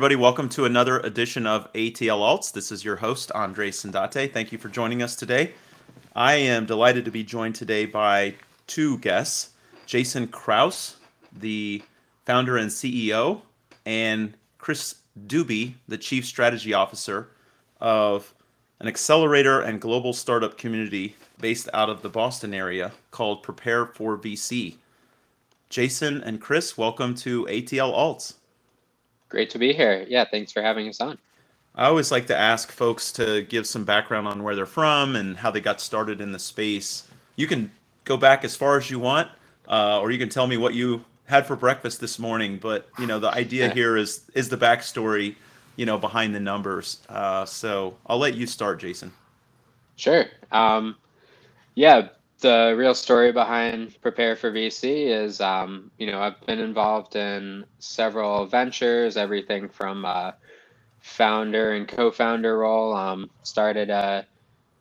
everybody. Welcome to another edition of ATL Alts. This is your host, Andre Sandate. Thank you for joining us today. I am delighted to be joined today by two guests Jason Kraus, the founder and CEO, and Chris Doobie, the Chief Strategy Officer of an accelerator and global startup community based out of the Boston area called Prepare for VC. Jason and Chris, welcome to ATL Alts. Great to be here. Yeah, thanks for having us on. I always like to ask folks to give some background on where they're from and how they got started in the space. You can go back as far as you want, uh, or you can tell me what you had for breakfast this morning. But you know, the idea here is is the backstory, you know, behind the numbers. Uh, so I'll let you start, Jason. Sure. Um, yeah, the real story behind Prepare for VC is, um, you know, I've been involved in several ventures, everything from uh, founder and co-founder role. Um, started a,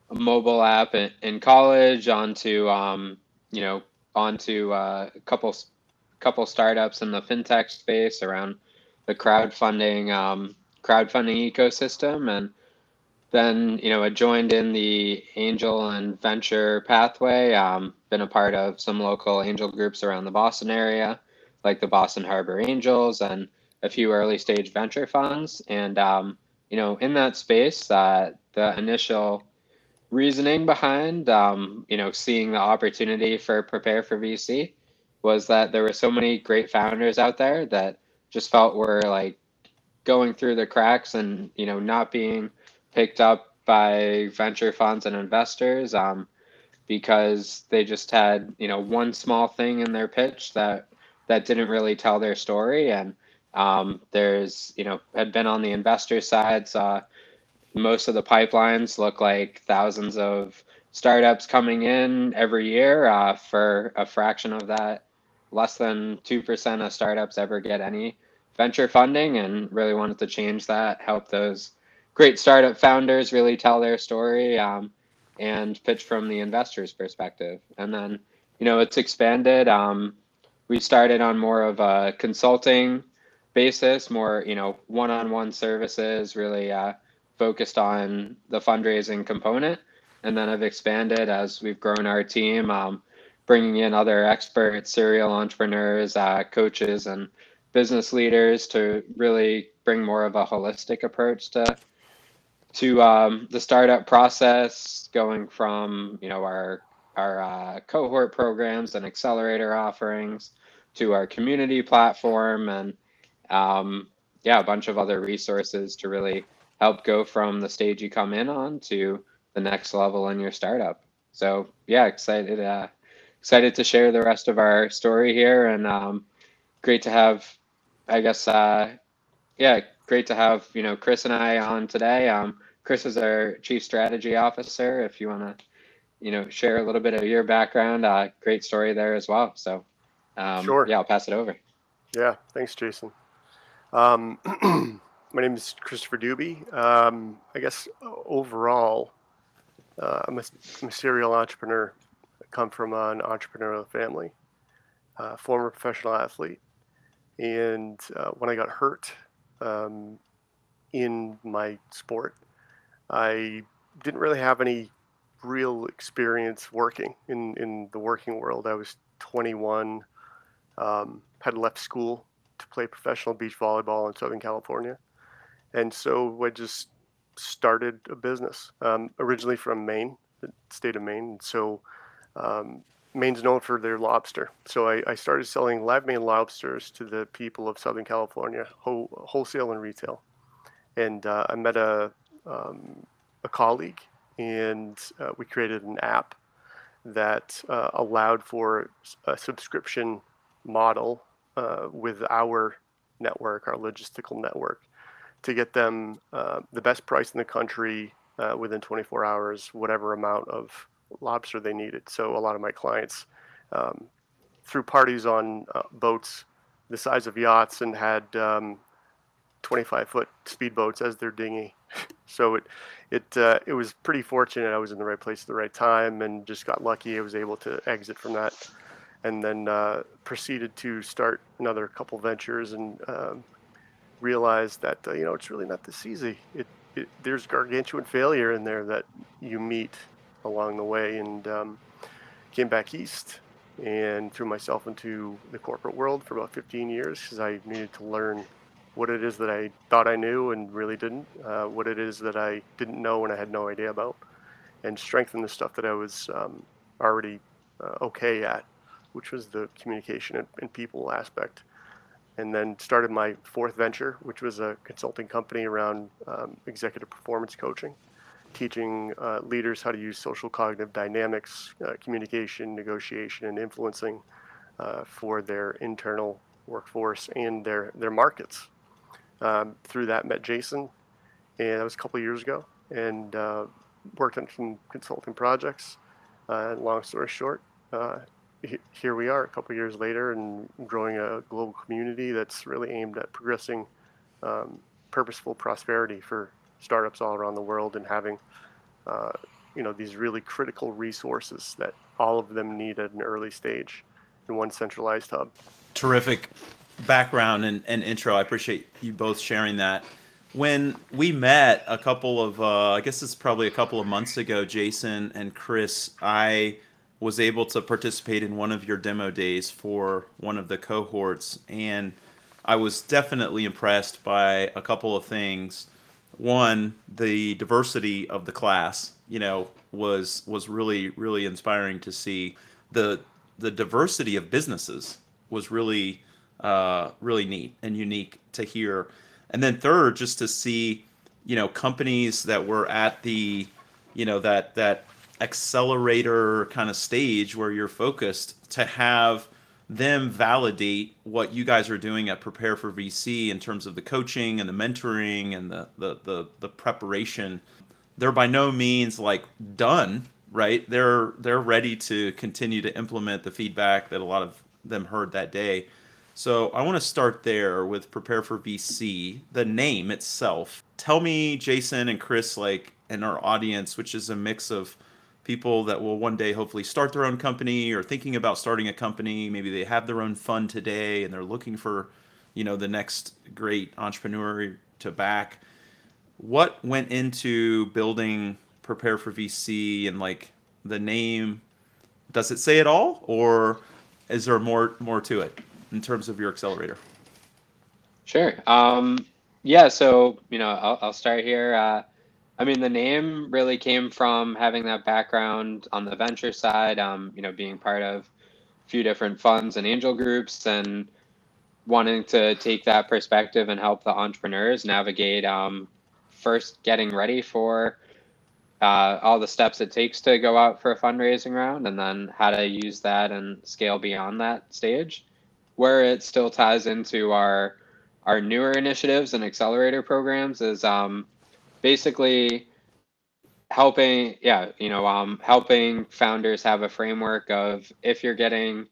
a, mobile app in, in college, onto, um, you know, onto uh, a couple couple startups in the fintech space around the crowdfunding um, crowdfunding ecosystem, and then you know I joined in the angel and venture pathway. Um, been a part of some local angel groups around the Boston area, like the Boston Harbor Angels and a few early stage venture funds. And um, you know, in that space, uh, the initial reasoning behind um, you know seeing the opportunity for prepare for VC was that there were so many great founders out there that just felt were like going through the cracks and you know not being picked up by venture funds and investors um, because they just had you know one small thing in their pitch that that didn't really tell their story. And um, there's you know had been on the investor side saw most of the pipelines look like thousands of startups coming in every year uh, for a fraction of that less than 2% of startups ever get any venture funding and really wanted to change that help those great startup founders really tell their story um, and pitch from the investor's perspective. And then, you know, it's expanded. Um, we started on more of a consulting basis, more, you know, one on one services, really uh, focused on the fundraising component. And then I've expanded as we've grown our team, um, bringing in other experts, serial entrepreneurs, uh, coaches, and business leaders to really bring more of a holistic approach to to um, the startup process, going from you know our our uh, cohort programs and accelerator offerings to our community platform and um, yeah, a bunch of other resources to really help go from the stage you come in on to the next level in your startup. So yeah, excited uh, excited to share the rest of our story here and um, great to have, I guess, uh, yeah, great to have you know Chris and I on today. Um, Chris is our chief strategy officer. If you want to, you know, share a little bit of your background, uh, great story there as well. So, um, sure. Yeah, I'll pass it over. Yeah, thanks, Jason. Um, my name is Christopher Doobie. Um, I guess overall, uh, I'm, a, I'm, a, serial entrepreneur. I come from an entrepreneurial family, uh, former professional athlete. And uh, when I got hurt, um, in my sport. I didn't really have any real experience working in, in the working world. I was 21, um, had left school to play professional beach volleyball in Southern California. And so I just started a business, um, originally from Maine, the state of Maine. And so um, Maine's known for their lobster. So I, I, started selling live Maine lobsters to the people of Southern California, ho- wholesale and retail. And uh, I met a, um, a colleague, and uh, we created an app that uh, allowed for a subscription model uh, with our network, our logistical network, to get them uh, the best price in the country uh, within 24 hours, whatever amount of lobster they needed. So a lot of my clients um, threw parties on uh, boats the size of yachts and had um, 25 foot speedboats as their dinghy. so it it uh, it was pretty fortunate. I was in the right place at the right time and just got lucky. I was able to exit from that, and then uh, proceeded to start another couple ventures and um, realized that uh, you know it's really not this easy. It, it, there's gargantuan failure in there that you meet along the way, and um, came back east and threw myself into the corporate world for about 15 years because I needed to learn what it is that I thought I knew and really didn't, uh, what it is that I didn't know and I had no idea about, and strengthen the stuff that I was um, already uh, okay at, which was the communication and, and people aspect. And then started my fourth venture, which was a consulting company around um, executive performance coaching, teaching uh, leaders how to use social cognitive dynamics, uh, communication, negotiation, and influencing uh, for their internal workforce and their their markets. Um, through that, met Jason, and that was a couple years ago, and uh, worked on some consulting projects. Uh, long story short, uh, here we are a couple years later and growing a global community that's really aimed at progressing um, purposeful prosperity for startups all around the world and having uh, you know these really critical resources that all of them need at an early stage in one centralized hub. Terrific background and, and intro. I appreciate you both sharing that. When we met a couple of uh, i guess it's probably a couple of months ago jason and chris i was able to participate in one of your demo days for one of the cohorts and I was definitely impressed by a couple of things. One, the diversity of the class, you know, was was really really inspiring to see. The the diversity of businesses was really uh, really neat and unique to hear. And then third, just to see, you know, companies that were at the, you know, that that accelerator kind of stage where you're focused to have them validate what you guys are doing at prepare for vc in terms of the coaching and the mentoring and the the the, the preparation. They're by no means like done right? They're they're ready to continue to implement the feedback that a lot of them heard that day. So i want to start there with prepare for vc the name itself. Tell me jason and chris like in our audience which is a mix of people that will one day hopefully start their own company or thinking about starting a company. Maybe they have their own fund today and they're looking for, you know, the next great entrepreneur to back. What went into building Prepare for VC and like the name? Does it say it all, or is there more more to it in terms of your accelerator? Sure. Um, yeah. So you know, I'll, I'll start here. Uh, I mean, the name really came from having that background on the venture side, um, you know, being part of a few different funds and angel groups and wanting to take that perspective and help the entrepreneurs navigate um, first getting ready for uh, all the steps it takes to go out for a fundraising round and then how to use that and scale beyond that stage where it still ties into our our newer initiatives and accelerator programs is um, basically helping yeah you know um helping founders have a framework of if you're getting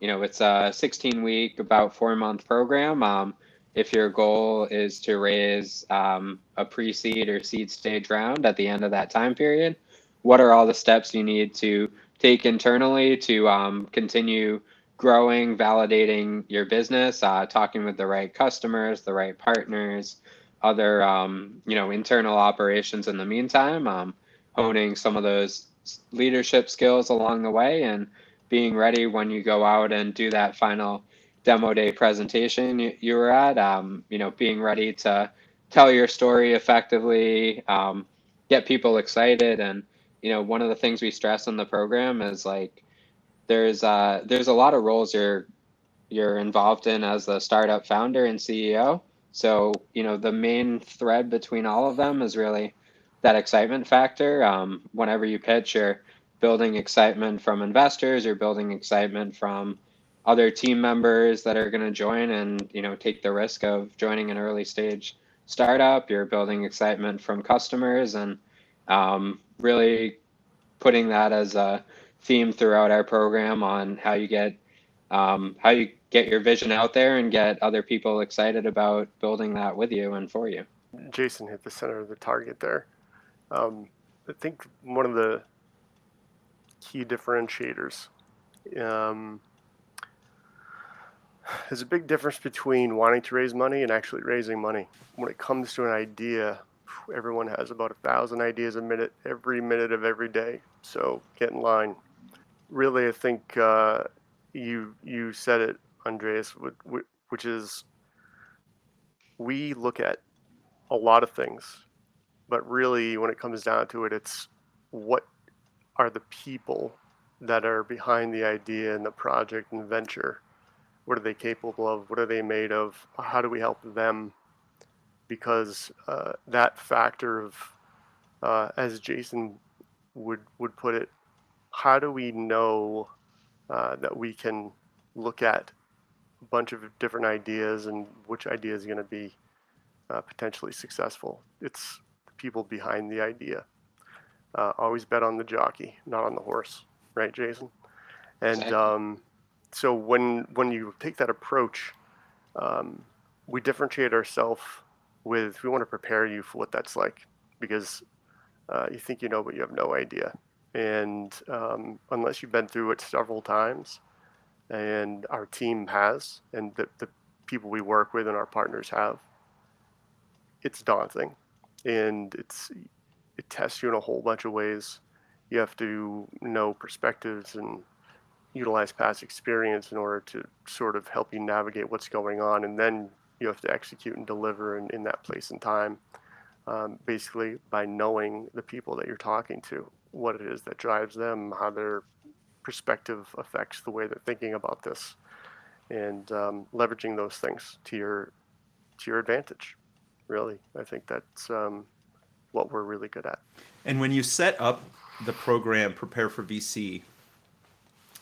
you know it's a 16 week about four month program um if your goal is to raise um, a pre-seed or seed stage round at the end of that time period what are all the steps you need to take internally to um, continue growing validating your business uh, talking with the right customers the right partners other um, you know internal operations in the meantime um, honing some of those leadership skills along the way and being ready when you go out and do that final demo day presentation you, you were at um, you know being ready to tell your story effectively um, get people excited. And you know one of the things we stress in the program is like there's uh, there's a lot of roles you're you're involved in as the startup founder and ceo so, you know, the main thread between all of them is really that excitement factor. Um, whenever you pitch, you're building excitement from investors, you're building excitement from other team members that are going to join and, you know, take the risk of joining an early stage startup. You're building excitement from customers and um, really putting that as a theme throughout our program on how you get um, how you get your vision out there and get other people excited about building that with you and for you. Jason hit the center of the target there. Um, I think one of the key differentiators um, there's a big difference between wanting to raise money and actually raising money. When it comes to an idea, everyone has about a thousand ideas a minute, every minute of every day. So get in line. Really, I think uh, you you said it, Andreas, which is we look at a lot of things, but really, when it comes down to it, it's what are the people that are behind the idea and the project and venture what are they capable of? What are they made of? How do we help them? Because uh, that factor of, uh, as Jason would would put it, how do we know uh, that we can look at bunch of different ideas and which idea is going to be uh, potentially successful? It's the people behind the idea. Uh, always bet on the jockey, not on the horse, right, Jason? And um, so when when you take that approach, um, we differentiate ourselves with we want to prepare you for what that's like because uh, you think you know but you have no idea and um, unless you've been through it several times and our team has and the, the people we work with and our partners have it's daunting. And it's it tests you in a whole bunch of ways. You have to know perspectives and utilize past experience in order to sort of help you navigate what's going on and then you have to execute and deliver in, in that place and time um, basically by knowing the people that you're talking to what it is that drives them how their perspective affects the way they're thinking about this and um, leveraging those things to your to your advantage really i think that's um, what we're really good at and when you set up the program prepare for vc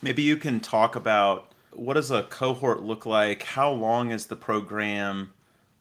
Maybe you can talk about what does a cohort look like? How long is the program?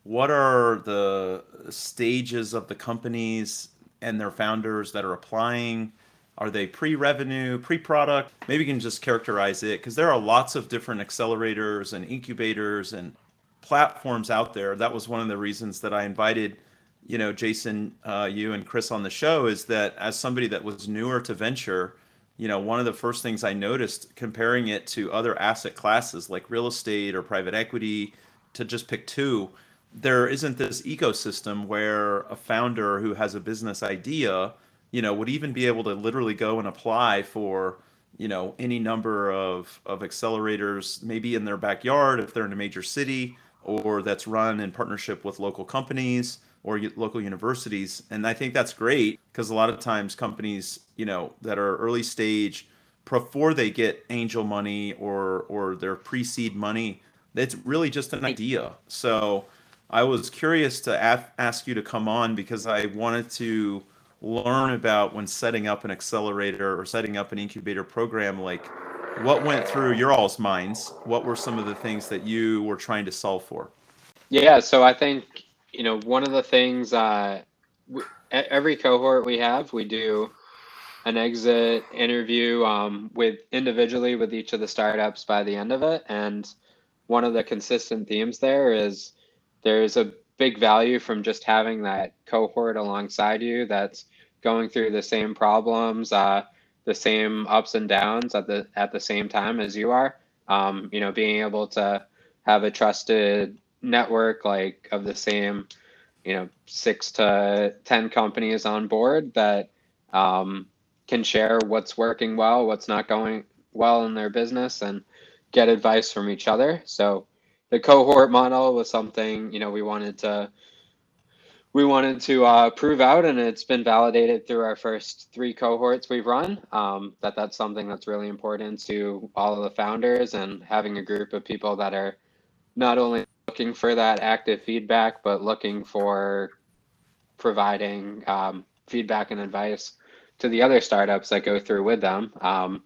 What are the stages of the companies and their founders that are applying? Are they pre-revenue, pre-product? Maybe you can just characterize it because there are lots of different accelerators and incubators and platforms out there. That was one of the reasons that I invited, you know, Jason, uh, you and Chris on the show is that as somebody that was newer to venture, you know, one of the first things I noticed comparing it to other asset classes like real estate or private equity, to just pick two, there isn't this ecosystem where a founder who has a business idea, you know, would even be able to literally go and apply for, you know, any number of, of accelerators, maybe in their backyard if they're in a major city, or that's run in partnership with local companies or local universities. And I think that's great because a lot of times companies, you know, that are early stage before they get angel money or or their pre-seed money, it's really just an idea. So I was curious to ask you to come on because I wanted to learn about when setting up an accelerator or setting up an incubator program like what went through your all's minds what were some of the things that you were trying to solve for yeah so i think you know, one of the things uh, every cohort we have, we do an exit interview um, with individually with each of the startups by the end of it. And one of the consistent themes there is there's a big value from just having that cohort alongside you that's going through the same problems, uh, the same ups and downs at the at the same time as you are. Um, you know, being able to have a trusted network like of the same you know six to ten companies on board that um, can share what's working well what's not going well in their business and get advice from each other so the cohort model was something you know we wanted to we wanted to uh, prove out and it's been validated through our first three cohorts we've run um, that that's something that's really important to all of the founders and having a group of people that are not only looking for that active feedback, but looking for providing um, feedback and advice to the other startups that go through with them. Um,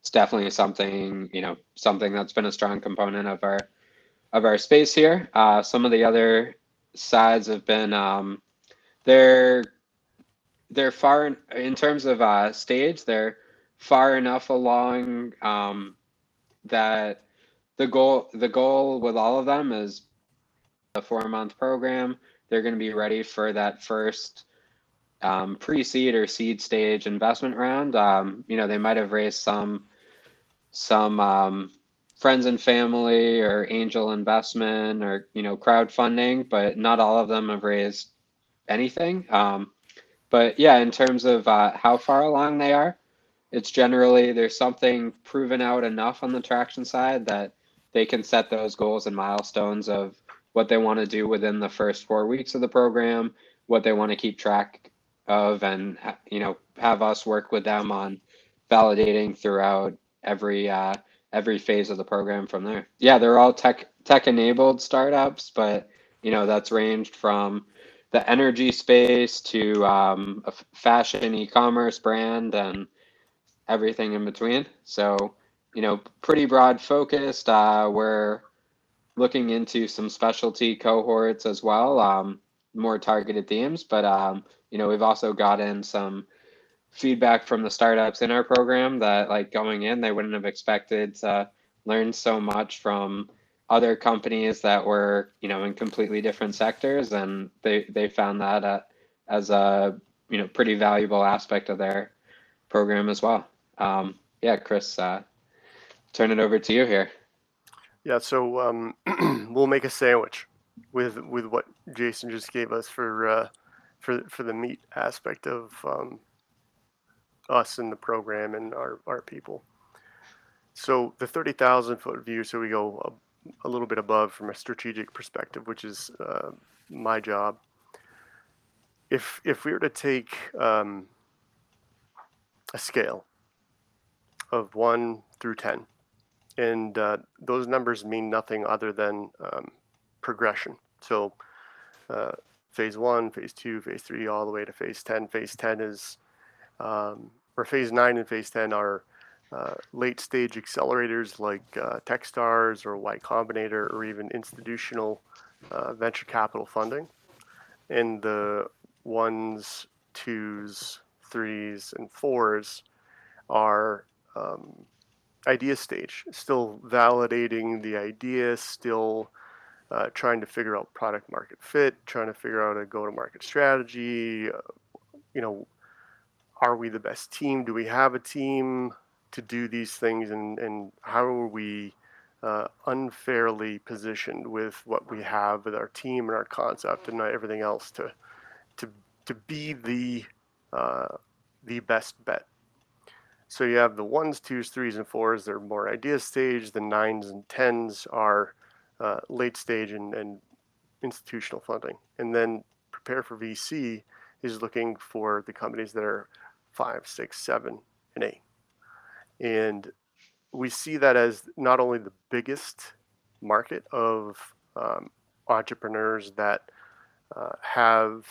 it's definitely something you know something that's been a strong component of our of our space here. Uh, some of the other sides have been um, they're they're far in, in terms of uh, stage. They're far enough along um, that the goal the goal with all of them is a four month program. They're going to be ready for that first um, pre-seed or seed stage investment round. Um, you know, they might have raised some some um, friends and family or angel investment or you know crowdfunding, but not all of them have raised anything. Um, but yeah, in terms of uh, how far along they are, it's generally there's something proven out enough on the traction side that they can set those goals and milestones of what they want to do within the first four weeks of the program, what they want to keep track of, and you know have us work with them on validating throughout every uh, every phase of the program from there. Yeah, they're all tech tech enabled startups, but you know that's ranged from the energy space to um, a fashion e-commerce brand and everything in between. So you know, pretty broad focused. Uh, we're looking into some specialty cohorts as well, um, more targeted themes. But um, you know, we've also gotten some feedback from the startups in our program that like going in they wouldn't have expected to learn so much from other companies that were you know in completely different sectors and they they found that uh, as a you know pretty valuable aspect of their program as well. Um, yeah chris uh, turn it over to you here. Yeah so um, we'll make a sandwich with with what jason just gave us for uh, for for the meat aspect of um, us and the program and our, our people. So the 30,000 foot view, so we go a, a, little bit above from a strategic perspective, which is uh, my job. If, if we were to take um, a scale of 1 through 10, and uh, those numbers mean nothing other than um, progression. So uh, phase 1, phase 2, phase 3, all the way to phase 10. Phase 10 is um, or phase nine and phase 10 are uh, late stage accelerators like uh, Techstars or Y Combinator or even institutional uh, venture capital funding. And the ones, twos, threes, and fours are um, idea stage, still validating the idea, still uh, trying to figure out product market fit, trying to figure out a go to market strategy, uh, you know, are we the best team? Do we have a team to do these things? And, and how are we uh, unfairly positioned with what we have with our team and our concept and everything else to, to, to be the, uh, the best bet? So you have the ones, twos, threes, and fours. They're more idea stage. The nines and tens are uh, late stage and, and institutional funding. And then prepare for VC is looking for the companies that are five, six, seven, and eight. And we see that as not only the biggest market of um, entrepreneurs that uh, have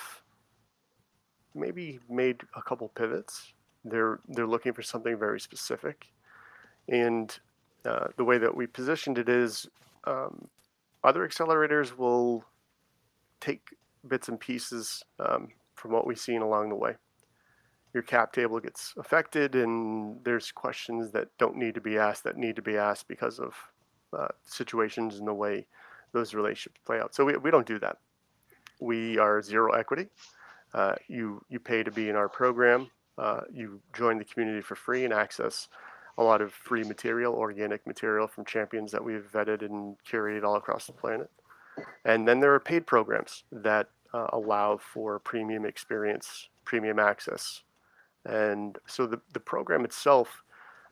maybe made a couple pivots. They're they're looking for something very specific, and uh, the way that we positioned it is, um, other accelerators will take bits and pieces um, from what we've seen along the way your cap table gets affected and there's questions that don't need to be asked that need to be asked because of uh, situations and the way those relationships play out. So we, we don't do that. We are zero equity. Uh, you you pay to be in our program. Uh, you join the community for free and access a lot of free material, organic material from champions that we've vetted and curated all across the planet. And then there are paid programs that uh, allow for premium experience, premium access, and so the, the program itself,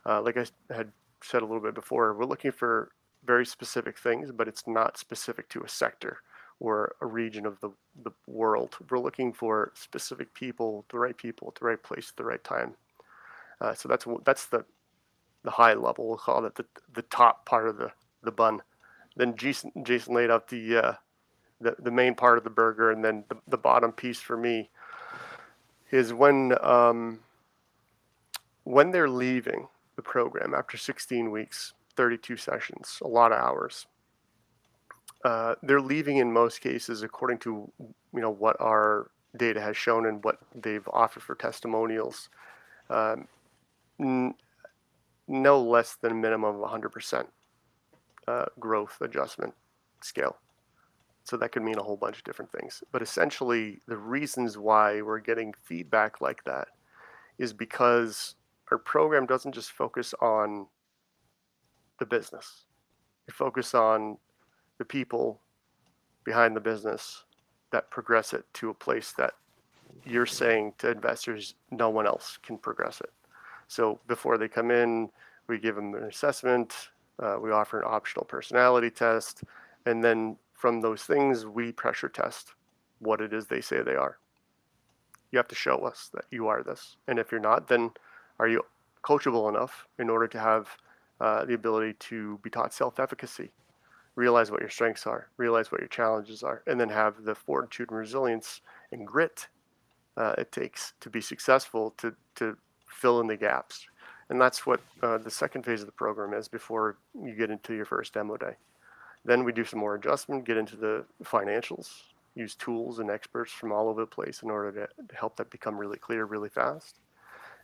uh, like I had said a little bit before, we're looking for very specific things, but it's not specific to a sector or a region of the, the world. We're looking for specific people, the right people at the right place at the right time. Uh, so that's that's the the high level. We'll call it the the top part of the the bun. Then Jason Jason laid out the uh, the the main part of the burger, and then the, the bottom piece for me is when um, when they're leaving the program after 16 weeks, 32 sessions, a lot of hours. Uh, they're leaving in most cases, according to you know what our data has shown and what they've offered for testimonials, um, n- no less than a minimum of 100% uh, growth adjustment scale. So that could mean a whole bunch of different things. But essentially, the reasons why we're getting feedback like that is because our program doesn't just focus on the business. it focuses on the people behind the business that progress it to a place that you're saying to investors no one else can progress it. So before they come in, we give them an assessment, uh, we offer an optional personality test, and then from those things, we pressure test what it is they say they are. You have to show us that you are this. And if you're not, then are you coachable enough in order to have uh, the ability to be taught self efficacy? Realize what your strengths are, realize what your challenges are, and then have the fortitude and resilience and grit uh, it takes to be successful to, to fill in the gaps. And that's what uh, the second phase of the program is before you get into your first demo day. Then we do some more adjustment, get into the financials, use tools and experts from all over the place in order to, help that become really clear really fast.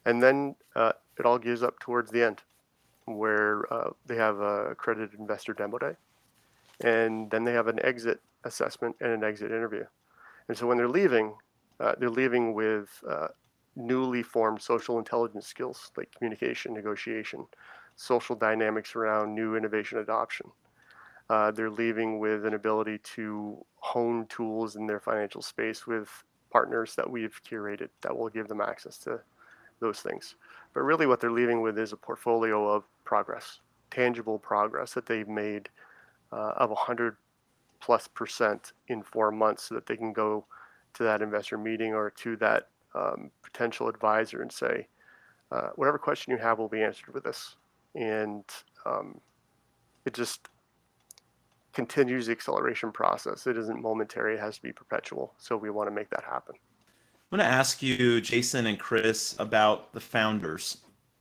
And then uh, it all gears up towards the end where uh, they have a accredited investor demo day. And then they have an exit assessment and an exit interview. And so when they're leaving, uh, they're leaving with uh, newly formed social intelligence skills like communication, negotiation, social dynamics around new innovation adoption. Uh, they're leaving with an ability to hone tools in their financial space with partners that we've curated that will give them access to those things. But really, what they're leaving with is a portfolio of progress, tangible progress that they've made uh, of 100 plus percent in four months so that they can go to that investor meeting or to that um, potential advisor and say, uh, whatever question you have will be answered with this. And um, it just continues the acceleration process. It isn't momentary, it has to be perpetual. So we want to make that happen. I'm going to ask you, Jason and Chris, about the founders.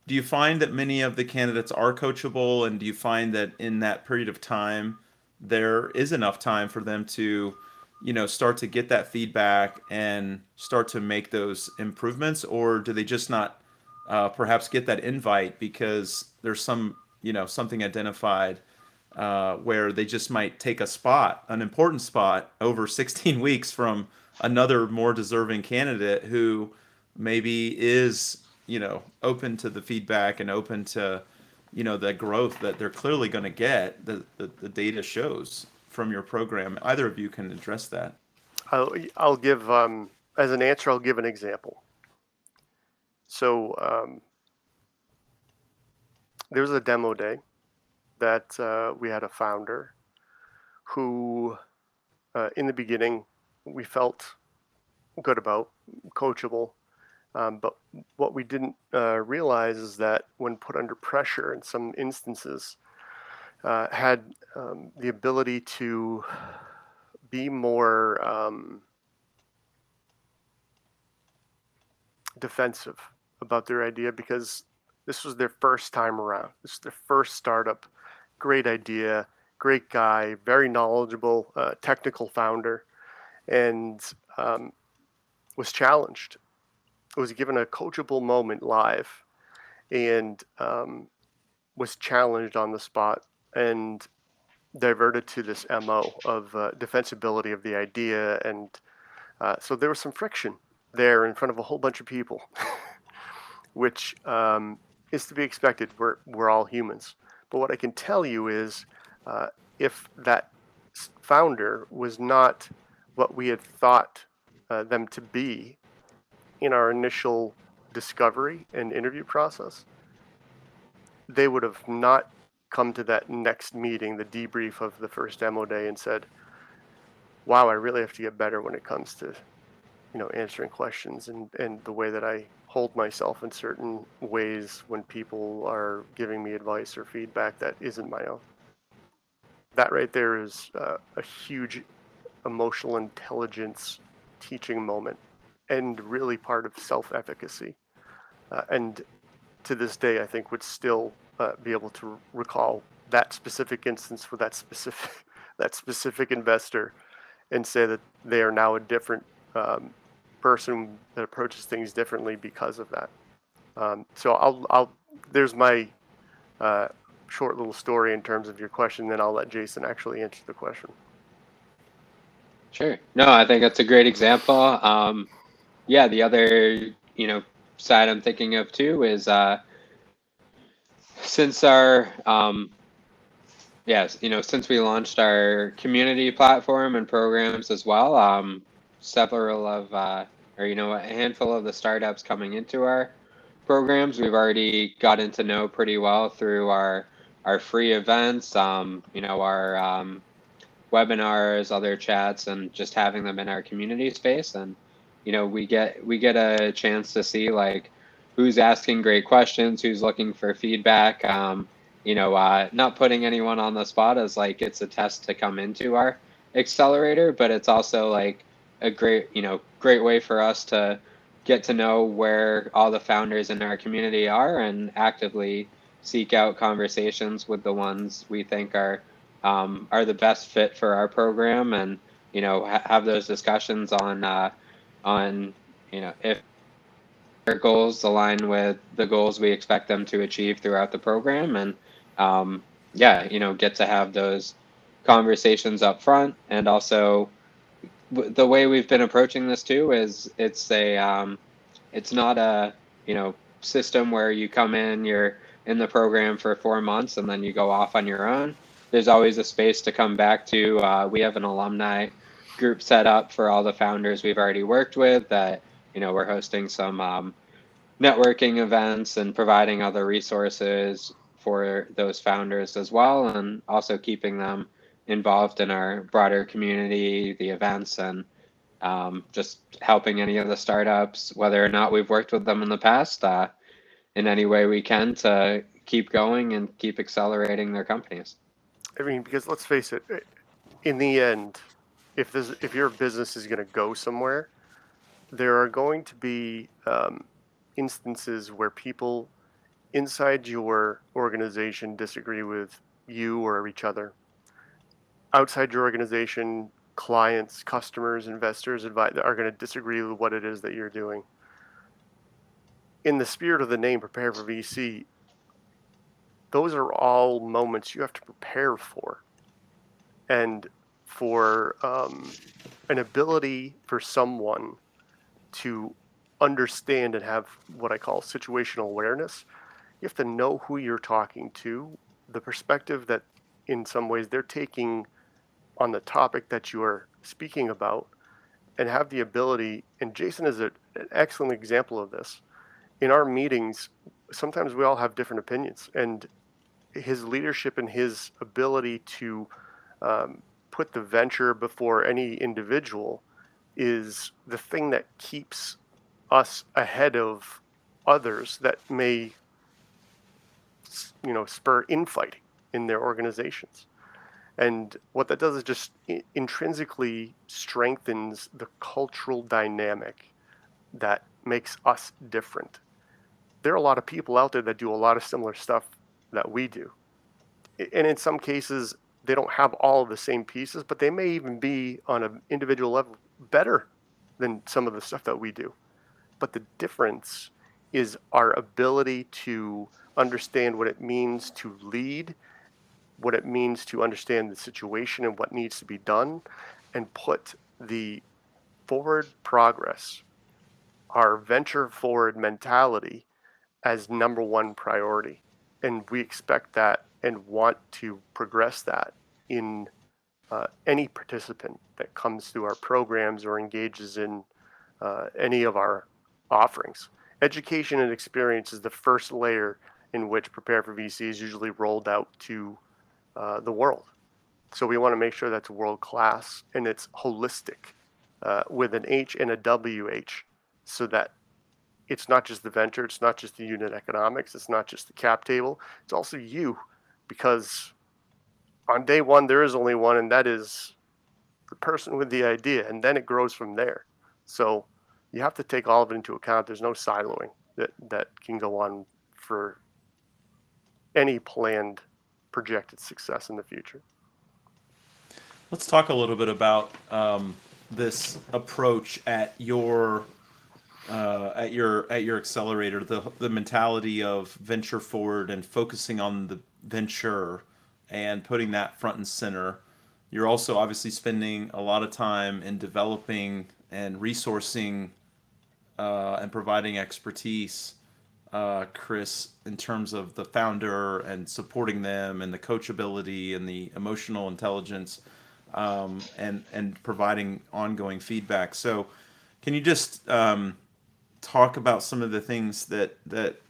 Do you find that many of the candidates are coachable? And do you find that in that period of time, there is enough time for them to you know start to get that feedback and start to make those improvements or do they just not uh, perhaps get that invite because there's some you know something identified uh, where they just might take a spot an important spot over 16 weeks from another more deserving candidate who maybe is you know open to the feedback and open to you know the growth that they're clearly going to get the, the, the data shows from your program. Either of you can address that. I'll, I'll give, um, as an answer, I'll give an example. So um, there was a demo day that uh, we had a founder who, uh, in the beginning, we felt good about, coachable. Um, but what we didn't uh, realize is that when put under pressure in some instances, uh, had um, the ability to be more um, defensive about their idea because this was their first time around. This is their first startup. Great idea, great guy, very knowledgeable, uh, technical founder, and um, was challenged. Was given a coachable moment live, and um, was challenged on the spot and diverted to this mo of uh, defensibility of the idea and uh, so there was some friction there in front of a whole bunch of people which um, is to be expected we're, we're all humans but what i can tell you is uh, if that founder was not what we had thought uh, them to be in our initial discovery and interview process they would have not come to that next meeting, the debrief of the first demo day, and said, "Wow, I really have to get better when it comes to, you know, answering questions and and the way that I hold myself in certain ways when people are giving me advice or feedback that isn't my own." That right there is uh, a huge emotional intelligence teaching moment, and really part of self-efficacy. Uh, and to this day, I think would still uh, be able to recall that specific instance for that specific that specific investor and say that they are now a different um, person that approaches things differently because of that. Um, so I'll, I'll there's my uh, short little story in terms of your question. Then I'll let Jason actually answer the question. Sure. No, I think that's a great example. Um, yeah, the other you know side I'm thinking of too is uh, since our um, yes, you know, since we launched our community platform and programs as well, um, several of, uh, or you know, a handful of the startups coming into our programs we've already gotten to know pretty well through our our free events, um, you know, our um, webinars, other chats, and just having them in our community space. And you know, we get we get a chance to see like who's asking great questions, who's looking for feedback. Um, you know, uh, not putting anyone on the spot as like it's a test to come into our accelerator, but it's also like a great, you know, great way for us to get to know where all the founders in our community are and actively seek out conversations with the ones we think are um, are the best fit for our program and you know ha- have those discussions on uh, on you know if their goals align with the goals we expect them to achieve throughout the program and um, yeah you know get to have those conversations up front and also the way we've been approaching this too is it's a um, it's not a you know system where you come in you're in the program for four months and then you go off on your own. There's always a space to come back to uh, we have an alumni group set up for all the founders we've already worked with that you know we're hosting some um, networking events and providing other resources for those founders as well and also keeping them involved in our broader community, the events, and um, just helping any of the startups, whether or not we've worked with them in the past, uh, in any way we can to keep going and keep accelerating their companies. I mean, because let's face it, in the end, if this if your business is going to go somewhere, there are going to be um, instances where people inside your organization disagree with you or each other outside your organization, clients, customers, investors are going to disagree with what it is that you're doing. In the spirit of the name, prepare for VC, those are all moments you have to prepare for. And for um, an ability for someone to understand and have what I call situational awareness, you have to know who you're talking to, the perspective that in some ways they're taking on the topic that you are speaking about and have the ability and jason is a, an excellent example of this. In our meetings sometimes we all have different opinions and his leadership and his ability to um, put the venture before any individual is the thing that keeps us ahead of others that may you know spur infighting in their organizations and what that does is just intrinsically strengthens the cultural dynamic that makes us different. There are a lot of people out there that do a lot of similar stuff that we do. And in some cases, they don't have all of the same pieces, but they may even be on an individual level better than some of the stuff that we do. But the difference is our ability to understand what it means to lead what it means to understand the situation and what needs to be done and put the forward progress, our venture forward mentality as number one priority. And we expect that and want to progress that in uh, any participant that comes through our programs or engages in uh, any of our offerings. Education and experience is the first layer in which Prepare for VC is usually rolled out to uh, the world. So we want to make sure that's world class and it's holistic uh, with an H and a WH so that it's not just the venture, it's not just the unit economics, it's not just the cap table, it's also you because on day one there is only one and that is the person with the idea and then it grows from there. So you have to take all of it into account. There's no siloing that, that can go on for any planned projected success in the future. Let's talk a little bit about um, this approach at your uh, at your at your accelerator, the the mentality of venture forward and focusing on the venture and putting that front and center. You're also obviously spending a lot of time in developing and resourcing uh, and providing expertise uh, Chris, in terms of the founder and supporting them and the coachability and the emotional intelligence um, and and providing ongoing feedback. So, can you just um, talk about some of the things that that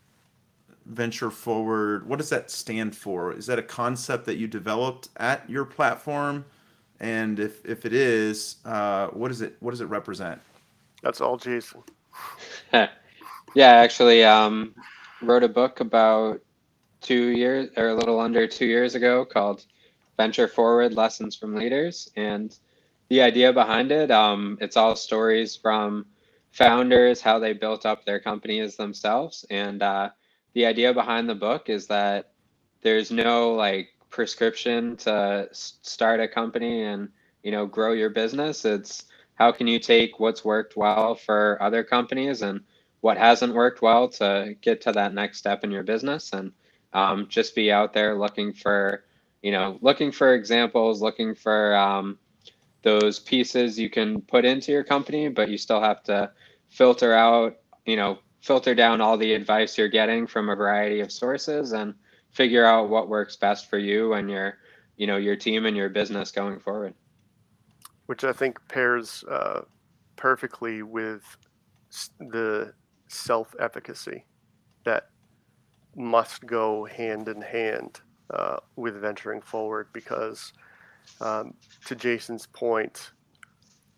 venture forward what does that stand for is that a concept that you developed at your platform and if if it is uh, what does it what does it represent That's all Jason. yeah, actually, um, wrote a book about two years or a little under two years ago called Venture Forward Lessons from Leaders. And the idea behind it, um, it's all stories from founders, how they built up their companies themselves. And uh, the idea behind the book is that there's no like prescription to start a company and you know grow your business it's how can you take what's worked well for other companies and what hasn't worked well to get to that next step in your business and um, just be out there looking for you know looking for examples looking for um, those pieces you can put into your company but you still have to filter out you know filter down all the advice you're getting from a variety of sources and figure out what works best for you and your you know your team and your business going forward. Which I think pairs uh, perfectly with the self efficacy that must go hand in hand uh, with venturing forward because, um, to Jason's point,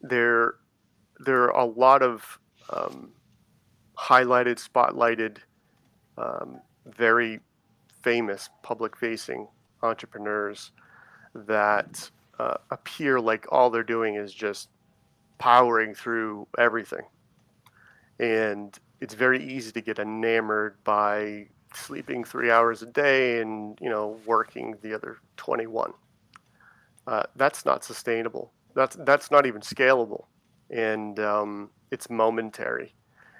there, there are a lot of um, highlighted, spotlighted, um, very famous public facing entrepreneurs that uh, appear like all they're doing is just powering through everything. And it's very easy to get enamored by sleeping three hours a day and you know working the other 21. Uh, that's not sustainable. That's that's not even scalable, and um, it's momentary,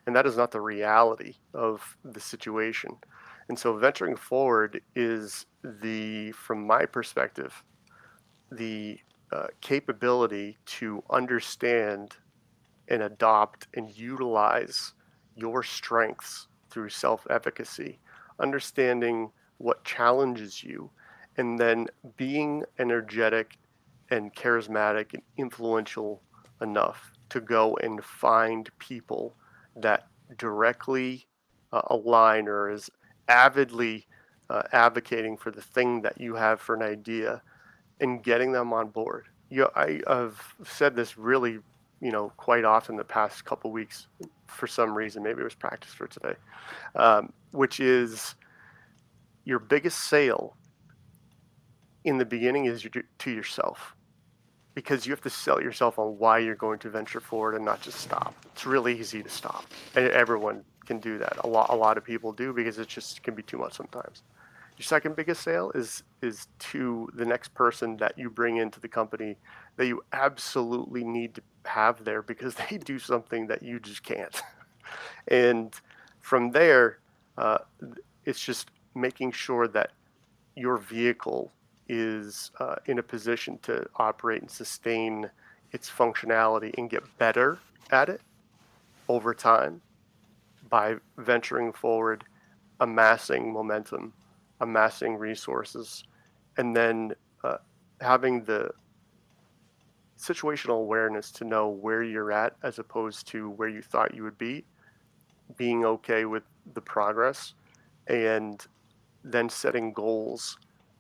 and that is not the reality of the situation. And so venturing forward is the, from my perspective, the uh, capability to understand and adopt and utilize your strengths through self efficacy, understanding what challenges you, and then being energetic and charismatic and influential enough to go and find people that directly uh, align or is avidly uh, advocating for the thing that you have for an idea and getting them on board. You know, I, have said this really, you know, quite often the past couple weeks for some reason. Maybe it was practice for today, um, which is your biggest sale in the beginning is to yourself because you have to sell yourself on why you're going to venture forward and not just stop. It's really easy to stop. And everyone can do that. A lot, a lot of people do because it just can be too much sometimes. Your second biggest sale is is to the next person that you bring into the company that you absolutely need to have there because they do something that you just can't. and from there, uh, it's just making sure that your vehicle is uh, in a position to operate and sustain its functionality and get better at it over time by venturing forward, amassing momentum, amassing resources, and then uh, having the situational awareness to know where you're at as opposed to where you thought you would be, being okay with the progress, and then setting goals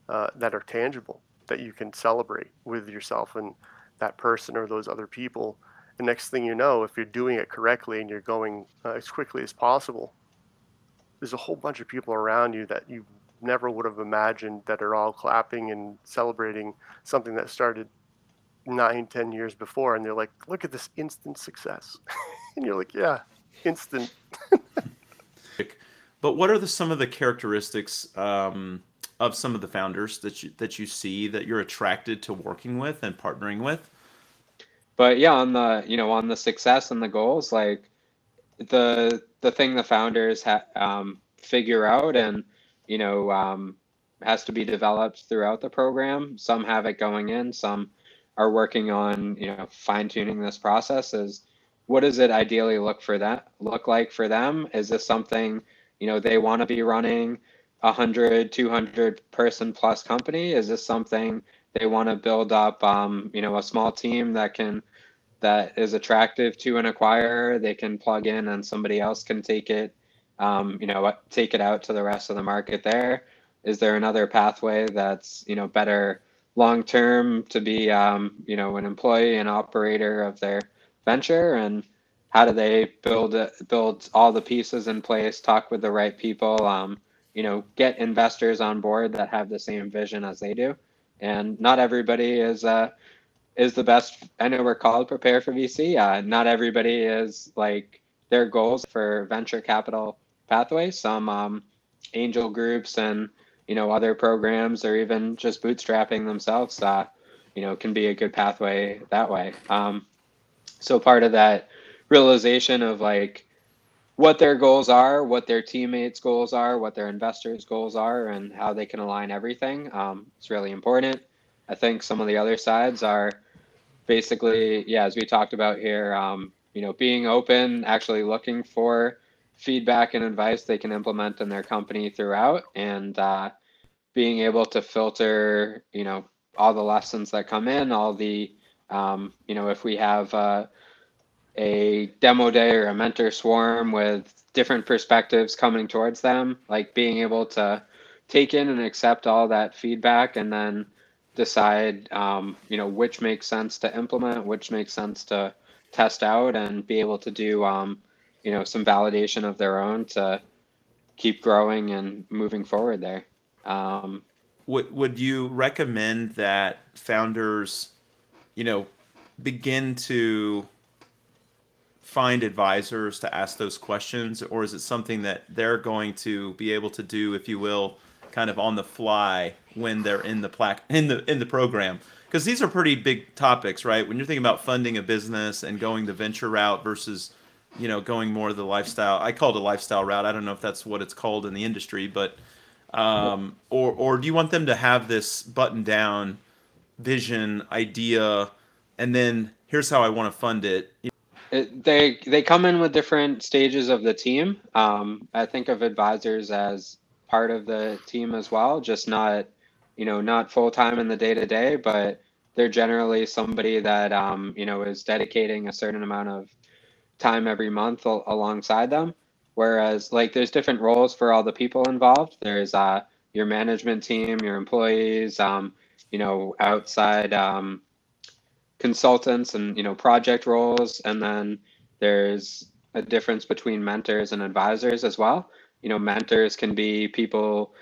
uh, that are tangible that you can celebrate with yourself and that person or those other people. The next thing you know, if you're doing it correctly and you're going uh, as quickly as possible, there's a whole bunch of people around you that you never would have imagined that are all clapping and celebrating something that started nine, ten years before. And they're like, look at this instant success. and you're like, yeah, instant. but what are the, some of the characteristics um, of some of the founders that you that you see that you're attracted to working with and partnering with? But yeah, on the you know on the success and the goals, like the the thing the founders ha- um, figure out and you know um, has to be developed throughout the program. Some have it going in, some are working on you know fine tuning this process. Is what does it ideally look for that look like for them? Is this something you know they want to be running a 100 200 person plus company is this something they want to build up um, you know a small team that can that is attractive to an acquirer they can plug in and somebody else can take it um, you know take it out to the rest of the market there? Is there another pathway that's you know better long term to be um, you know an employee and operator of their venture? And how do they build build all the pieces in place talk with the right people um, you know get investors on board that have the same vision as they do? And not everybody is uh, is the best i know we're called prepare for vc uh, not everybody is like their goals for venture capital pathway. Some um, angel groups and you know other programs or even just bootstrapping themselves uh, you know can be a good pathway that way. Um, so part of that realization of like what their goals are what their teammates goals are what their investors goals are and how they can align everything um, it's really important. I think some of the other sides are basically yeah as we talked about here um, you know being open actually looking for feedback and advice they can implement in their company throughout and uh, being able to filter you know all the lessons that come in all the um, you know if we have uh, a demo day or a mentor swarm with different perspectives coming towards them like being able to take in and accept all that feedback and then decide um, you know which makes sense to implement which makes sense to test out and be able to do um, you know some validation of their own to keep growing and moving forward there. Um, would would you recommend that founders you know begin to find advisors to ask those questions? Or is it something that they're going to be able to do if you will kind of on the fly when they're in the plaque in the in the program? Because these are pretty big topics right? When you're thinking about funding a business and going the venture route versus you know, going more the lifestyle. I call it a lifestyle route. I don't know if that's what it's called in the industry, but um, or or do you want them to have this button down vision idea, and then here's how I want to fund it. it they they come in with different stages of the team. Um, I think of advisors as part of the team as well, just not you know not full time in the day to day, but they're generally somebody that um, you know is dedicating a certain amount of time every month al- alongside them. Whereas, like, there's different roles for all the people involved. There's uh, your management team, your employees, um, you know, outside um, consultants, and you know, project roles, and then there's a difference between mentors and advisors as well. You know, mentors can be people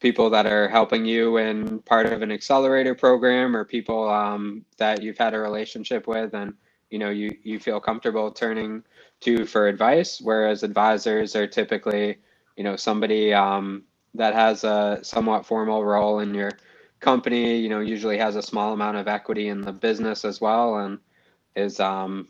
people that are helping you in part of an accelerator program or people um, that you've had a relationship with and you know you you feel comfortable turning to for advice whereas advisors are typically you know somebody um, that has a somewhat formal role in your company you know usually has a small amount of equity in the business as well and is um,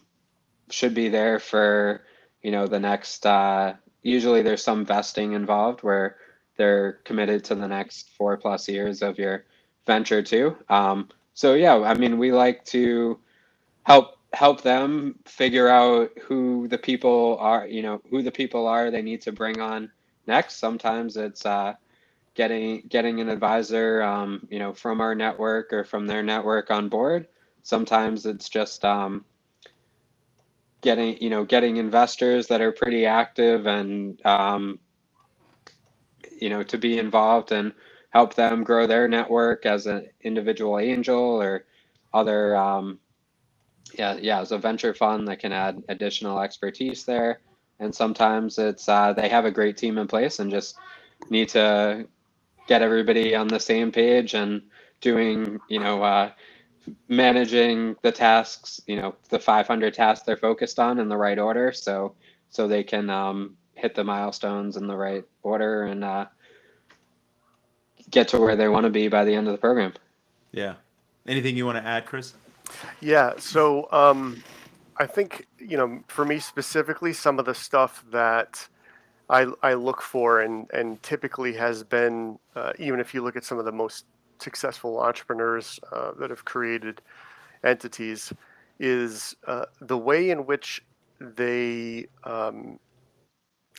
should be there for you know the next uh, usually there's some vesting involved where they're committed to the next four plus years of your venture too. Um, so yeah i mean we like to help help them figure out who the people are you know who the people are they need to bring on next. Sometimes it's uh, getting getting an advisor um, you know from our network or from their network on board. Sometimes it's just um, getting you know getting investors that are pretty active and um, you know to be involved and help them grow their network as an individual angel or other um, yeah, yeah, it's a venture fund that can add additional expertise there. And sometimes it's uh, they have a great team in place and just need to get everybody on the same page and doing, you know, uh, managing the tasks, you know, the 500 tasks they're focused on in the right order, so so they can um, hit the milestones in the right order and uh, get to where they want to be by the end of the program. Yeah. Anything you want to add, Chris? Yeah. So um, I think you know, for me specifically, some of the stuff that I I look for and and typically has been uh, even if you look at some of the most successful entrepreneurs uh, that have created entities is uh, the way in which they um,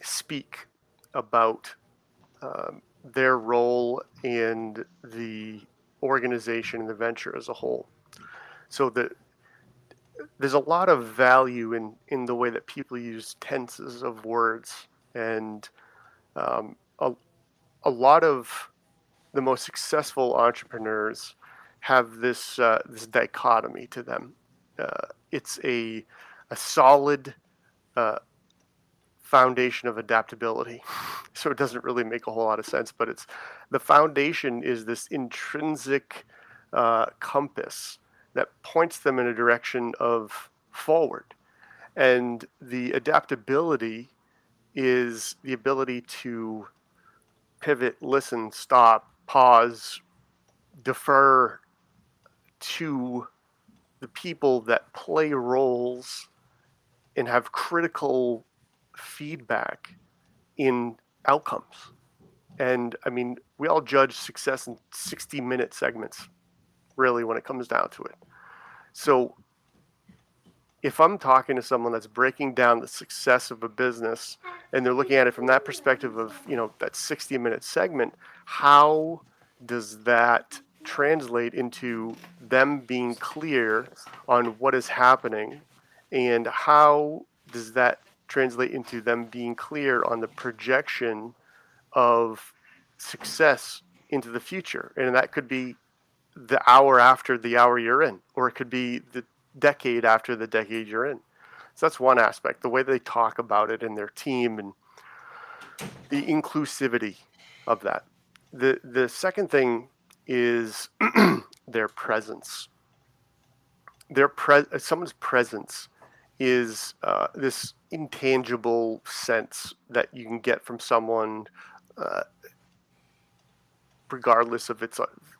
speak about um, their role in the organization and the venture as a whole. So that there's a lot of value in in the way that people use tenses of words, and um, a a lot of the most successful entrepreneurs have this uh, this dichotomy to them. Uh, it's a a solid uh, foundation of adaptability. So it doesn't really make a whole lot of sense, but it's the foundation is this intrinsic uh, compass that points them in a direction of forward. And the adaptability is the ability to pivot, listen, stop, pause, defer to the people that play roles and have critical feedback in outcomes. And I mean, we all judge success in 60 minute segments, really, when it comes down to it. So if I'm talking to someone that's breaking down the success of a business and they're looking at it from that perspective of, you know, that 60 minute segment, how does that translate into them being clear on what is happening and how does that translate into them being clear on the projection of success into the future and that could be the hour after the hour you're in or it could be the decade after the decade you're in so that's one aspect the way they talk about it in their team and the inclusivity of that the the second thing is their presence. Their pre- someone's presence is uh, this intangible sense that you can get from someone, uh, regardless of it's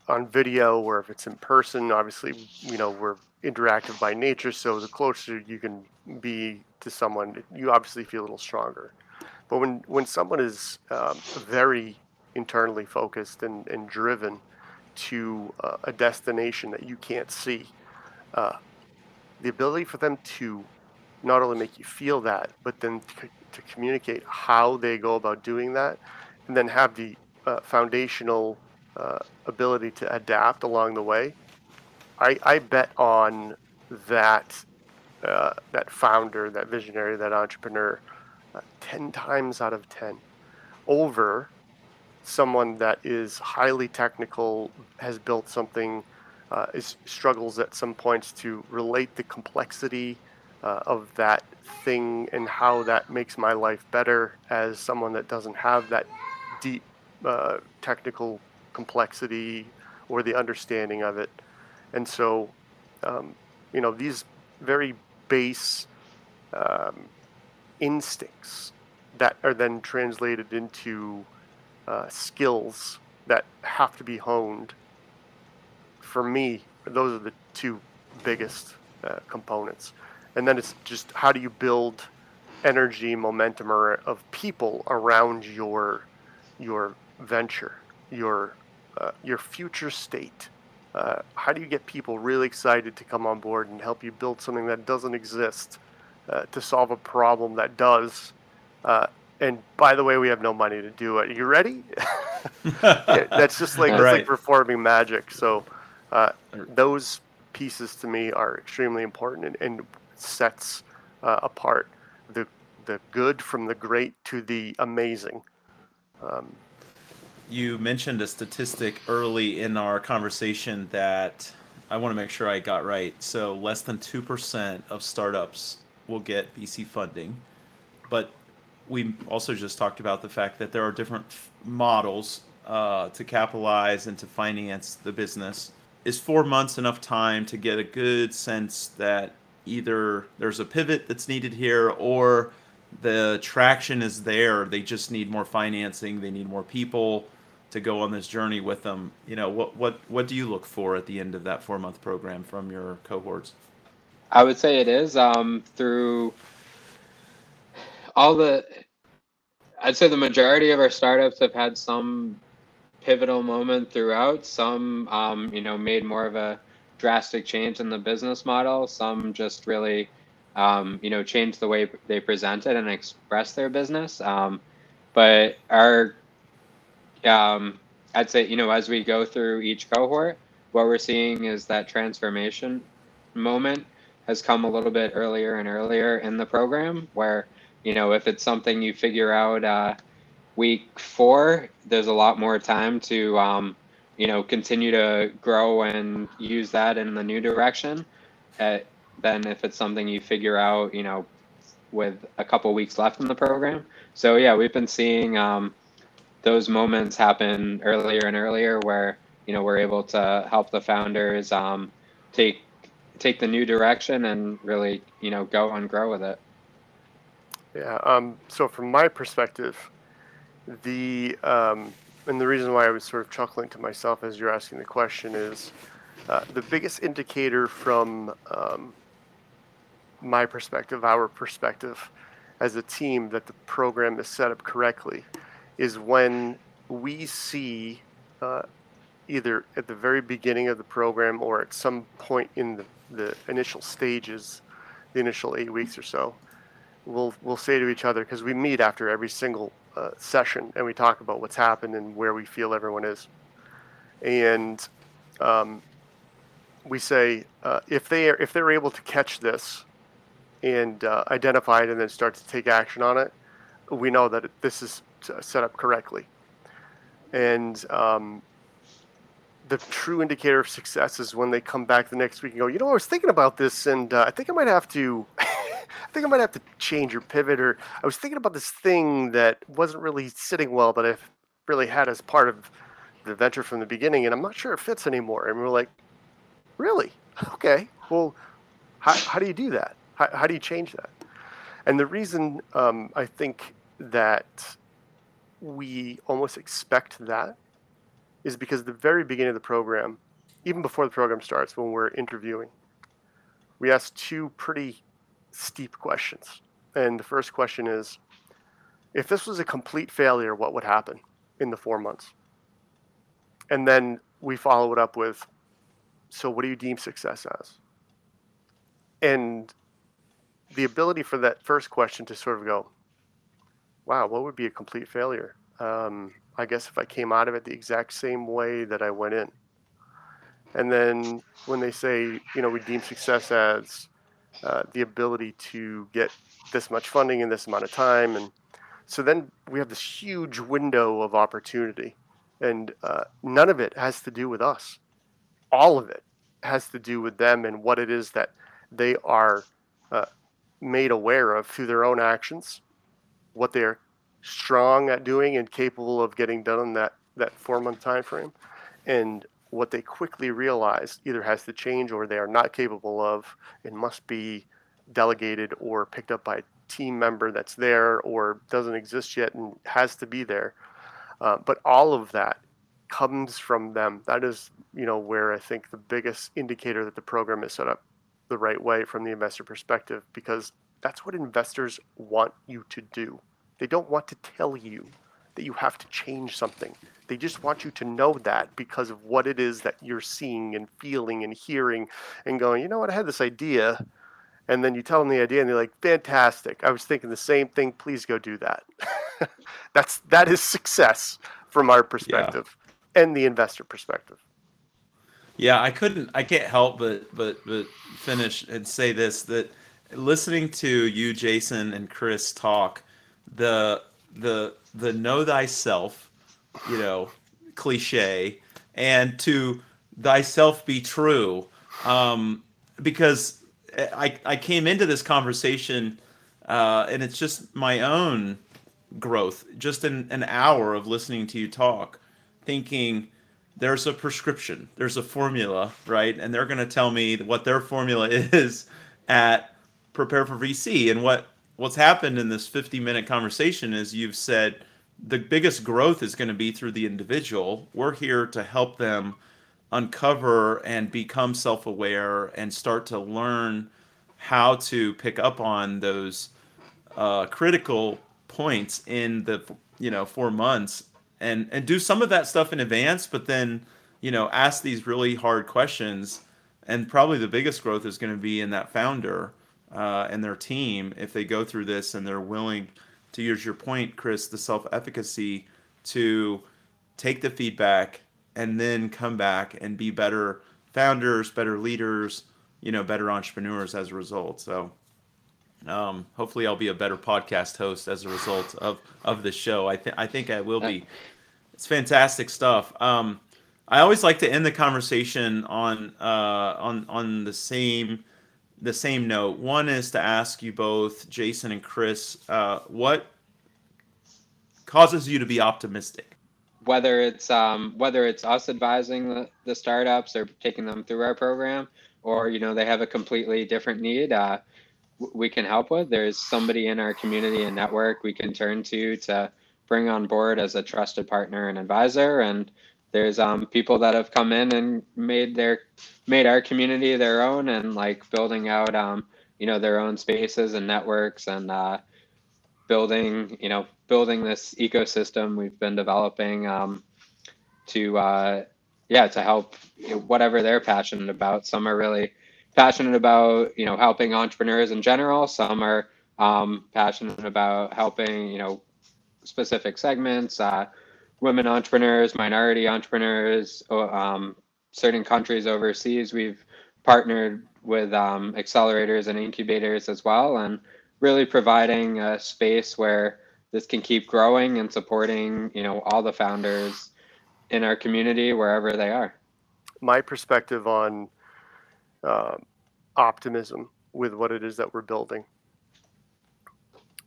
on video or if it's in person. Obviously, you know we're interactive by nature, so the closer you can be to someone, you obviously feel a little stronger. But when when someone is um, very internally focused and, and driven, to uh, a destination that you can't see. Uh, the ability for them to not only make you feel that, but then to, to communicate how they go about doing that, and then have the uh, foundational uh, ability to adapt along the way. I, I bet on that uh, that founder, that visionary, that entrepreneur, uh, ten times out of ten, over someone that is highly technical, has built something, uh, is, struggles at some points to relate the complexity uh, of that thing and how that makes my life better as someone that doesn't have that deep uh, technical complexity or the understanding of it. And so, um, you know, these very base um, instincts that are then translated into uh, skills that have to be honed. For me, those are the two biggest uh, components. And then it's just how do you build energy, momentum, or of people around your your venture, your uh, your future state. Uh, how do you get people really excited to come on board and help you build something that doesn't exist uh, to solve a problem that does, uh, and by the way, we have no money to do it. You ready? that's just like that's right. like performing magic. So uh, those pieces to me are extremely important and, and sets uh, apart the the good from the great to the amazing. Um, you mentioned a statistic early in our conversation that I want to make sure I got right. So less than two percent of startups will get VC funding, but we also just talked about the fact that there are different f- models uh, to capitalize and to finance the business. Is four months enough time to get a good sense that either there's a pivot that's needed here or the traction is there? They just need more financing, they need more people to go on this journey with them. You know, what what what do you look for at the end of that four month program from your cohorts? I would say it is um, through all the I'd say the majority of our startups have had some pivotal moment throughout. Some, um, you know, made more of a drastic change in the business model. Some just really, um, you know, changed the way they presented and express their business. Um, but our um, I'd say you know as we go through each cohort, what we're seeing is that transformation moment has come a little bit earlier and earlier in the program where you know if it's something you figure out uh, week four there's a lot more time to um, you know continue to grow and use that in the new direction uh, than if it's something you figure out you know with a couple weeks left in the program. So yeah we've been seeing um, those moments happen earlier and earlier where you know we're able to help the founders um, take take the new direction and really you know go and grow with it. Yeah um, so from my perspective the um, and the reason why i was sort of chuckling to myself as you're asking the question is uh, the biggest indicator from um, my perspective our perspective as a team that the program is set up correctly is when we see uh, either at the very beginning of the program or at some point in the, the initial stages, the initial eight weeks or so, we'll we'll say to each other because we meet after every single uh, session and we talk about what's happened and where we feel everyone is, and um, we say uh, if they are, if they're able to catch this and uh, identify it and then start to take action on it, we know that this is set up correctly. And um, the true indicator of success is when they come back the next week and go, you know, I was thinking about this, and uh, I think I might have to, I think I might have to change your pivot, or I was thinking about this thing that wasn't really sitting well that I've really had as part of the venture from the beginning, and I'm not sure it fits anymore. And we're like, really? Okay. Well, how, how do you do that? How, how do you change that? And the reason um, I think that we almost expect that is because the very beginning of the program, even before the program starts, when we're interviewing, we ask two pretty steep questions. And the first question is if this was a complete failure, what would happen in the four months? And then we follow it up with so what do you deem success as? And the ability for that first question to sort of go, wow, what would be a complete failure? Um, I guess if I came out of it the exact same way that I went in. And then when they say, you know, we deem success as uh, the ability to get this much funding in this amount of time. And so then we have this huge window of opportunity. And uh, none of it has to do with us. All of it has to do with them and what it is that they are uh, made aware of through their own actions what they're strong at doing and capable of getting done in that that four month time frame and what they quickly realize either has to change or they are not capable of and must be delegated or picked up by a team member that's there or doesn't exist yet and has to be there. Uh, but all of that comes from them. That is you know where i think the biggest indicator that the program is set up the right way from the investor perspective because that's what investors want you to do they don't want to tell you that you have to change something. They just want you to know that because of what it is that you're seeing and feeling and hearing and going, you know what, I had this idea. And then you tell them the idea and they're like, fantastic. I was thinking the same thing. Please go do that. That's that is success from our perspective yeah. and the investor perspective. Yeah, I couldn't I can't help but but but finish and say this that listening to you, Jason, and Chris talk, the the the know thyself, you know, cliche, and to thyself be true, um, because I I came into this conversation, uh, and it's just my own growth, just in an hour of listening to you talk, thinking there's a prescription, there's a formula, right? And they're going to tell me what their formula is at Prepare for VC and what what's happened in this 50 minute conversation is you've said the biggest growth is going to be through the individual. We're here to help them uncover and become self aware and start to learn how to pick up on those uh, critical points in the you know four months and and do some of that stuff in advance but then you know ask these really hard questions. And probably the biggest growth is going to be in that founder uh, and their team if they go through this and they're willing to use your point, Chris, the self efficacy to take the feedback and then come back and be better founders, better leaders, you know, better entrepreneurs as a result. So um, hopefully I'll be a better podcast host as a result of, of the show. I think, I think I will be. It's fantastic stuff. Um, I always like to end the conversation on, uh, on, on the same, the same note. One is to ask you both, Jason and Chris, uh, what causes you to be optimistic? Whether it's um, whether it's us advising the, the startups or taking them through our program, or you know they have a completely different need, uh, we can help with. There's somebody in our community and network we can turn to to bring on board as a trusted partner and advisor. And there's um, people that have come in and made their made our community their own and like building out um, you know their own spaces and networks and uh, building you know building this ecosystem we've been developing um, to uh, yeah to help whatever they're passionate about. Some are really passionate about you know helping entrepreneurs in general. Some are um, passionate about helping you know specific segments uh, women entrepreneurs minority entrepreneurs um, certain countries overseas we've partnered with um, accelerators and incubators as well and really providing a space where this can keep growing and supporting you know all the founders in our community wherever they are. My perspective on uh, optimism with what it is that we're building.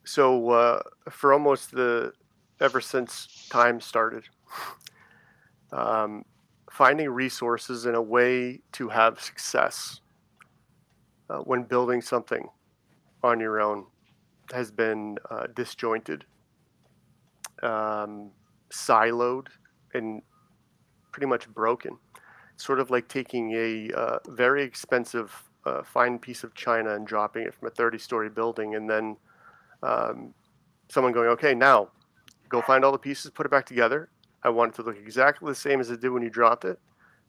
So uh, for almost the ever since time started um, finding resources in a way to have success uh, when building something on your own has been uh, disjointed, um, siloed, and pretty much broken. Sort of like taking a uh, very expensive uh, fine piece of china and dropping it from a 30 story building, and then um, someone going, okay, now go find all the pieces, put it back together. I want it to look exactly the same as it did when you dropped it,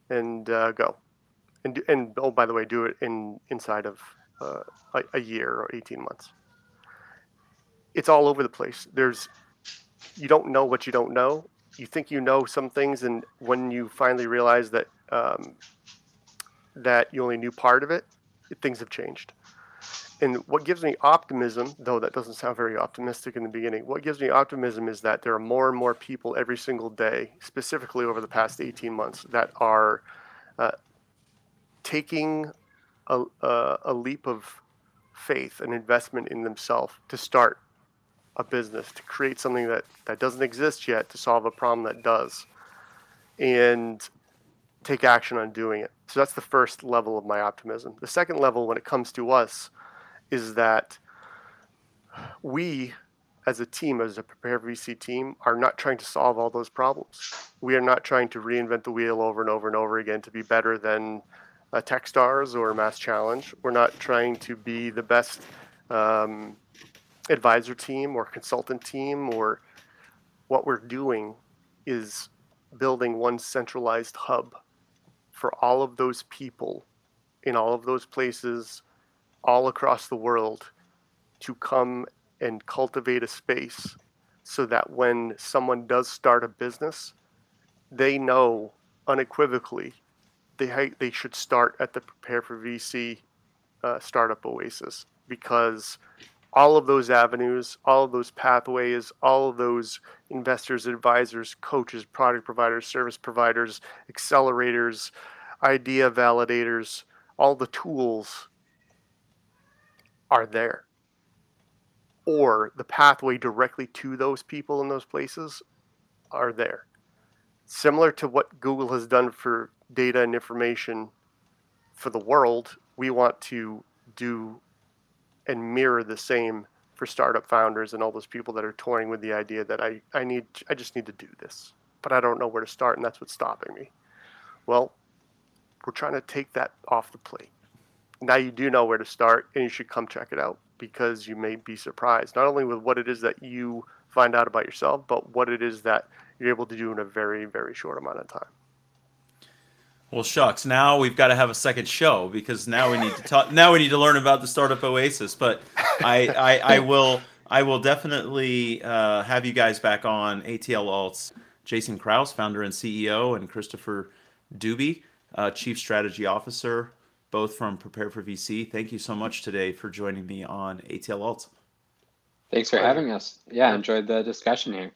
and uh, go. And, and oh, by the way, do it in inside of uh, a, a year or 18 months. It's all over the place. There's, you don't know what you don't know. You think you know some things, and when you finally realize that um, that you only knew part of it, things have changed. And what gives me optimism, though that doesn't sound very optimistic in the beginning, what gives me optimism is that there are more and more people every single day, specifically over the past 18 months, that are uh, taking a, a, a leap of faith an investment in themselves to start a business, to create something that, that doesn't exist yet, to solve a problem that does, and take action on doing it. So that's the first level of my optimism. The second level, when it comes to us, is that we, as a team, as a Prepare VC team, are not trying to solve all those problems. We are not trying to reinvent the wheel over and over and over again to be better than a Techstars or Mass Challenge. We're not trying to be the best um, advisor team or consultant team or what we're doing is building one centralized hub for all of those people in all of those places all across the world to come and cultivate a space so that when someone does start a business, they know unequivocally they they should start at the Prepare for VC uh, startup oasis because all of those avenues, all of those pathways, all of those investors, advisors, coaches, product providers, service providers, accelerators, idea validators, all the tools are there. Or the pathway directly to those people in those places are there. Similar to what Google has done for data and information for the world, we want to do and mirror the same for startup founders and all those people that are toying with the idea that I, I need I just need to do this, but I don't know where to start and that's what's stopping me. Well, we're trying to take that off the plate. Now you do know where to start and you should come check it out because you may be surprised not only with what it is that you find out about yourself, but what it is that you're able to do in a very, very short amount of time. Well, shucks. Now we've got to have a second show because now we need to talk. Now we need to learn about the startup oasis. But I, I, I will, I will definitely uh, have you guys back on ATL Alts. Jason Kraus, founder and CEO, and Christopher Doobie, uh, Chief Strategy Officer, both from Prepare for VC. Thank you so much today for joining me on ATL Alt. Thanks for having us. Yeah, enjoyed the discussion here.